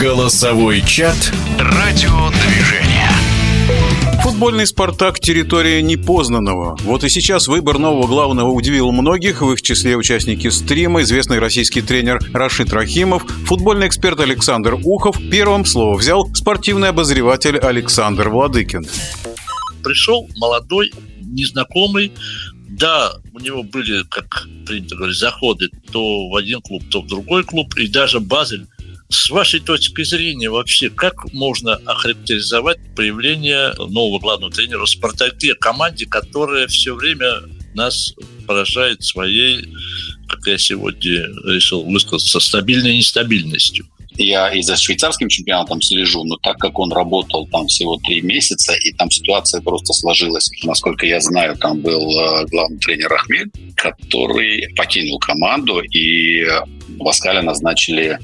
Голосовой чат «Радиодвижение». Футбольный «Спартак» – территория непознанного. Вот и сейчас выбор нового главного удивил многих, в их числе участники стрима, известный российский тренер Рашид Рахимов, футбольный эксперт Александр Ухов, первым слово взял спортивный обозреватель Александр Владыкин. Пришел молодой, незнакомый, да, у него были, как принято говорить, заходы то в один клуб, то в другой клуб, и даже Базель с вашей точки зрения вообще, как можно охарактеризовать появление нового главного тренера в «Спартаке», команде, которая все время нас поражает своей, как я сегодня решил высказаться, стабильной нестабильностью? Я и за швейцарским чемпионатом слежу, но так как он работал там всего три месяца, и там ситуация просто сложилась, насколько я знаю, там был э, главный тренер Ахмед, который покинул команду, и Васкаля назначили э,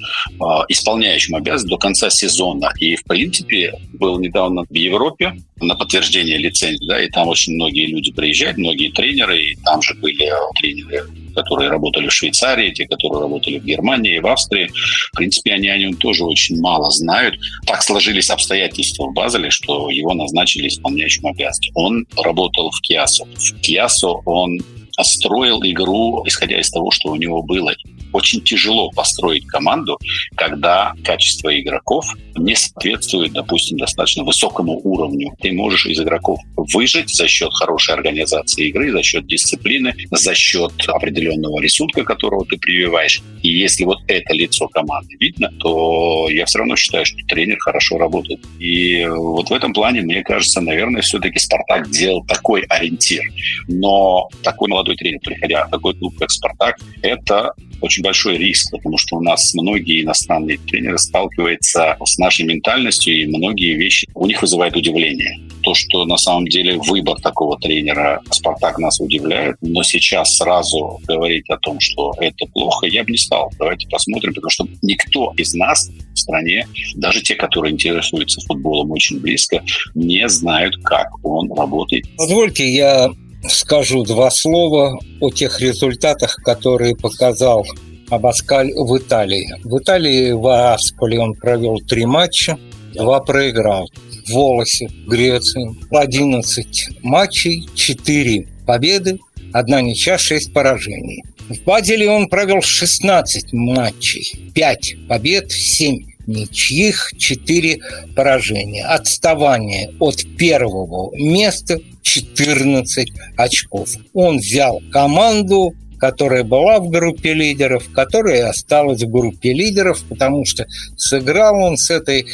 исполняющим обязанности до конца сезона. И, в принципе, был недавно в Европе на подтверждение лицензии, да, и там очень многие люди приезжают, многие тренеры, и там же были тренеры которые работали в Швейцарии, те, которые работали в Германии, в Австрии. В принципе, они о нем тоже очень мало знают. Так сложились обстоятельства в Базеле, что его назначили исполняющим обязанности. Он работал в Киасо. В Киасо он строил игру, исходя из того, что у него было очень тяжело построить команду, когда качество игроков не соответствует, допустим, достаточно высокому уровню. Ты можешь из игроков выжить за счет хорошей организации игры, за счет дисциплины, за счет определенного рисунка, которого ты прививаешь. И если вот это лицо команды видно, то я все равно считаю, что тренер хорошо работает. И вот в этом плане, мне кажется, наверное, все-таки «Спартак» делал такой ориентир. Но такой молодой тренер, приходя в такой клуб, как «Спартак», это очень большой риск, потому что у нас многие иностранные тренеры сталкиваются с нашей ментальностью, и многие вещи у них вызывают удивление. То, что на самом деле выбор такого тренера «Спартак» нас удивляет, но сейчас сразу говорить о том, что это плохо, я бы не стал. Давайте посмотрим, потому что никто из нас в стране, даже те, которые интересуются футболом очень близко, не знают, как он работает. Позвольте, я скажу два слова о тех результатах, которые показал Абаскаль в Италии. В Италии в Асполе он провел три матча, два проиграл. В Волосе, Греции, 11 матчей, 4 победы, одна ничья, 6 поражений. В Базеле он провел 16 матчей, 5 побед, 7 ничьих, 4 поражения. Отставание от первого места 14 очков. Он взял команду, которая была в группе лидеров, которая осталась в группе лидеров, потому что сыграл он с этой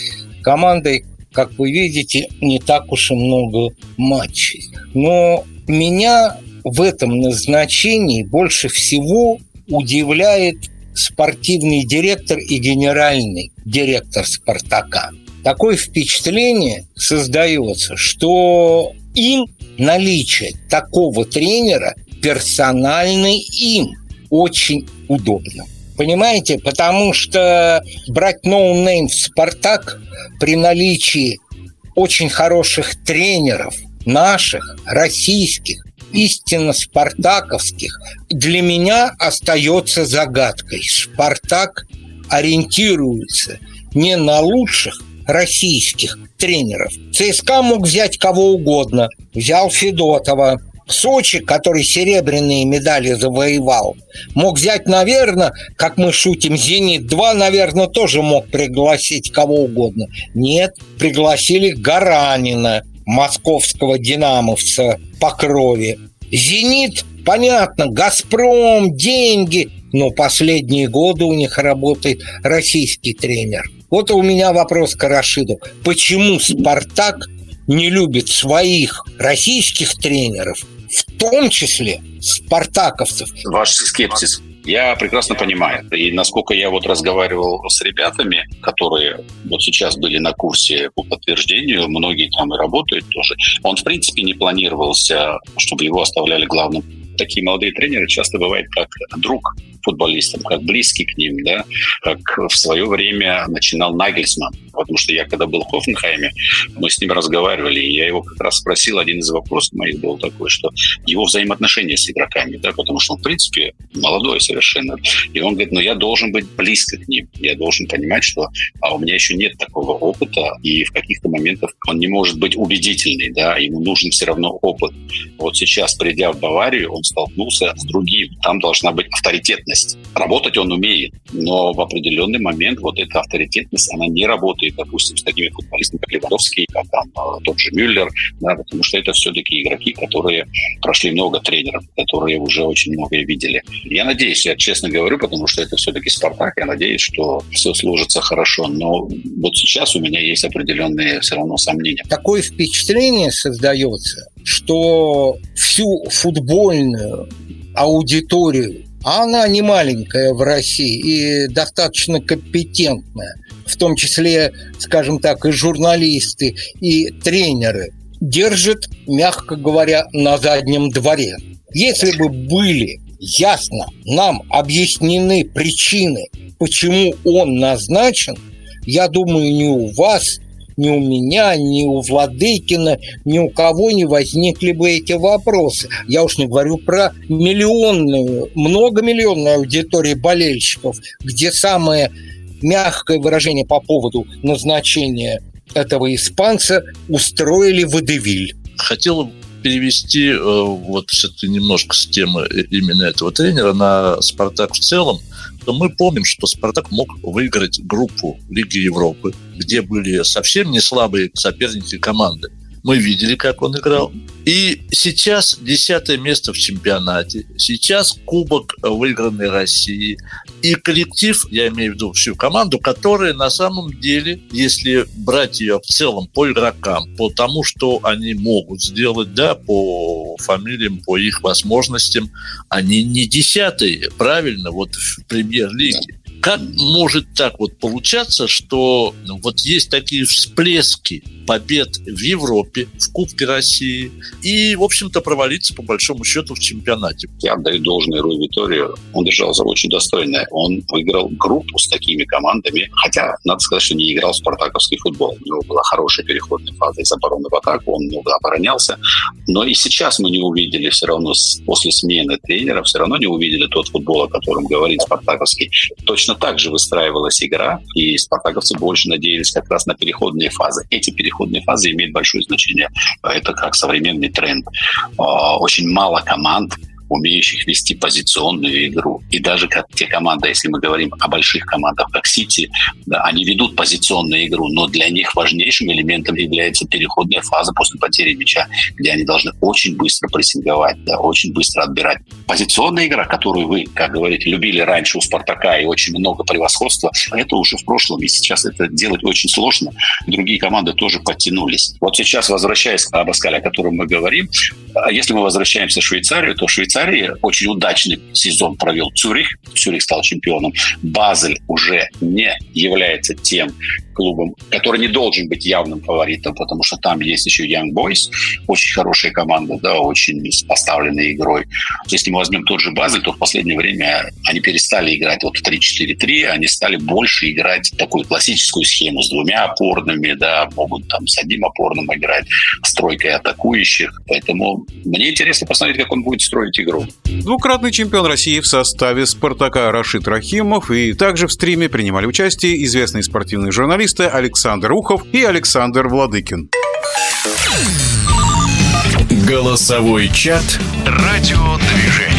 командой, как вы видите, не так уж и много матчей. Но меня в этом назначении больше всего удивляет спортивный директор и генеральный директор «Спартака». Такое впечатление создается, что им наличие такого тренера персонально им очень удобно. Понимаете? Потому что брать no name в «Спартак» при наличии очень хороших тренеров, наших, российских, истинно спартаковских, для меня остается загадкой. «Спартак» ориентируется не на лучших, российских тренеров. ЦСКА мог взять кого угодно. Взял Федотова, Сочи, который серебряные медали завоевал, мог взять, наверное, как мы шутим, «Зенит-2», наверное, тоже мог пригласить кого угодно. Нет, пригласили Гаранина, московского динамовца по крови. «Зенит», понятно, «Газпром», деньги, но последние годы у них работает российский тренер. Вот у меня вопрос к Рашиду. Почему «Спартак» не любит своих российских тренеров, в том числе спартаковцев? Ваш скепсис я прекрасно понимаю. И насколько я вот разговаривал с ребятами, которые вот сейчас были на курсе по подтверждению, многие там и работают тоже, он в принципе не планировался, чтобы его оставляли главным. Такие молодые тренеры часто бывают как друг футболистам, как близкий к ним, да, как в свое время начинал Нагельсман. Потому что я, когда был в Хофенхайме, мы с ним разговаривали, и я его как раз спросил, один из вопросов моих был такой, что его взаимоотношения с игроками, да, потому что он, в принципе, молодой совершенно. И он говорит, ну, я должен быть близко к ним, я должен понимать, что а у меня еще нет такого опыта, и в каких-то моментах он не может быть убедительный, да, ему нужен все равно опыт. Вот сейчас, придя в Баварию, он столкнулся с другим. Там должна быть авторитетность. Работать он умеет, но в определенный момент вот эта авторитетность, она не работает, допустим, с такими футболистами, как Левандовский, как там э, тот же Мюллер, да, потому что это все-таки игроки, которые прошли много тренеров, которые уже очень многое видели. Я надеюсь, я честно говорю, потому что это все-таки Спартак, я надеюсь, что все сложится хорошо, но вот сейчас у меня есть определенные все равно сомнения. Такое впечатление создается, что всю футбольную аудиторию, а она не маленькая в России и достаточно компетентная, в том числе, скажем так, и журналисты, и тренеры, держит, мягко говоря, на заднем дворе. Если бы были ясно нам объяснены причины, почему он назначен, я думаю, ни у вас, ни у меня, ни у Владыкина, ни у кого не возникли бы эти вопросы. Я уж не говорю про миллионную, многомиллионную аудиторию болельщиков, где самое мягкое выражение по поводу назначения этого испанца устроили водевиль. Хотел перевести э, вот все-таки немножко с темы именно этого тренера на «Спартак» в целом, то мы помним, что «Спартак» мог выиграть группу Лиги Европы, где были совсем не слабые соперники команды – мы видели, как он играл. И сейчас десятое место в чемпионате. Сейчас кубок выигранной России. И коллектив, я имею в виду всю команду, которая на самом деле, если брать ее в целом по игрокам, по тому, что они могут сделать, да, по фамилиям, по их возможностям, они не десятые, правильно, вот в премьер-лиге. Как может так вот получаться, что вот есть такие всплески побед в Европе, в Кубке России и, в общем-то, провалиться по большому счету в чемпионате? Я отдаю должное Руи Виторию. Он держался очень достойно. Он выиграл группу с такими командами, хотя, надо сказать, что не играл в спартаковский футбол. У него была хорошая переходная фаза из обороны в атаку, он много оборонялся. Но и сейчас мы не увидели все равно после смены тренера, все равно не увидели тот футбол, о котором говорит спартаковский. Точно так же выстраивалась игра, и спартаковцы больше надеялись как раз на переходные фазы. Эти переходные фазы имеют большое значение. Это как современный тренд. А, очень мало команд умеющих вести позиционную игру. И даже как те команды, если мы говорим о больших командах, как Сити, да, они ведут позиционную игру, но для них важнейшим элементом является переходная фаза после потери мяча, где они должны очень быстро прессинговать, да, очень быстро отбирать. Позиционная игра, которую вы, как говорите, любили раньше у «Спартака» и очень много превосходства, это уже в прошлом, и сейчас это делать очень сложно. Другие команды тоже подтянулись. Вот сейчас, возвращаясь к Абаскале, о котором мы говорим, если мы возвращаемся в Швейцарию, то Швейцария Швейцарии очень удачный сезон провел Цюрих. Цюрих стал чемпионом. Базель уже не является тем клубом, который не должен быть явным фаворитом, потому что там есть еще Young Boys, очень хорошая команда, да, очень поставленная игрой. Если мы возьмем тот же Базель, то в последнее время они перестали играть вот в 3-4-3, они стали больше играть такую классическую схему с двумя опорными, да, могут там с одним опорным играть, с тройкой атакующих. Поэтому мне интересно посмотреть, как он будет строить игру. Двукратный чемпион России в составе «Спартака» Рашид Рахимов и также в стриме принимали участие известные спортивные журналисты Александр Ухов и Александр Владыкин. Голосовой чат «Радиодвижение».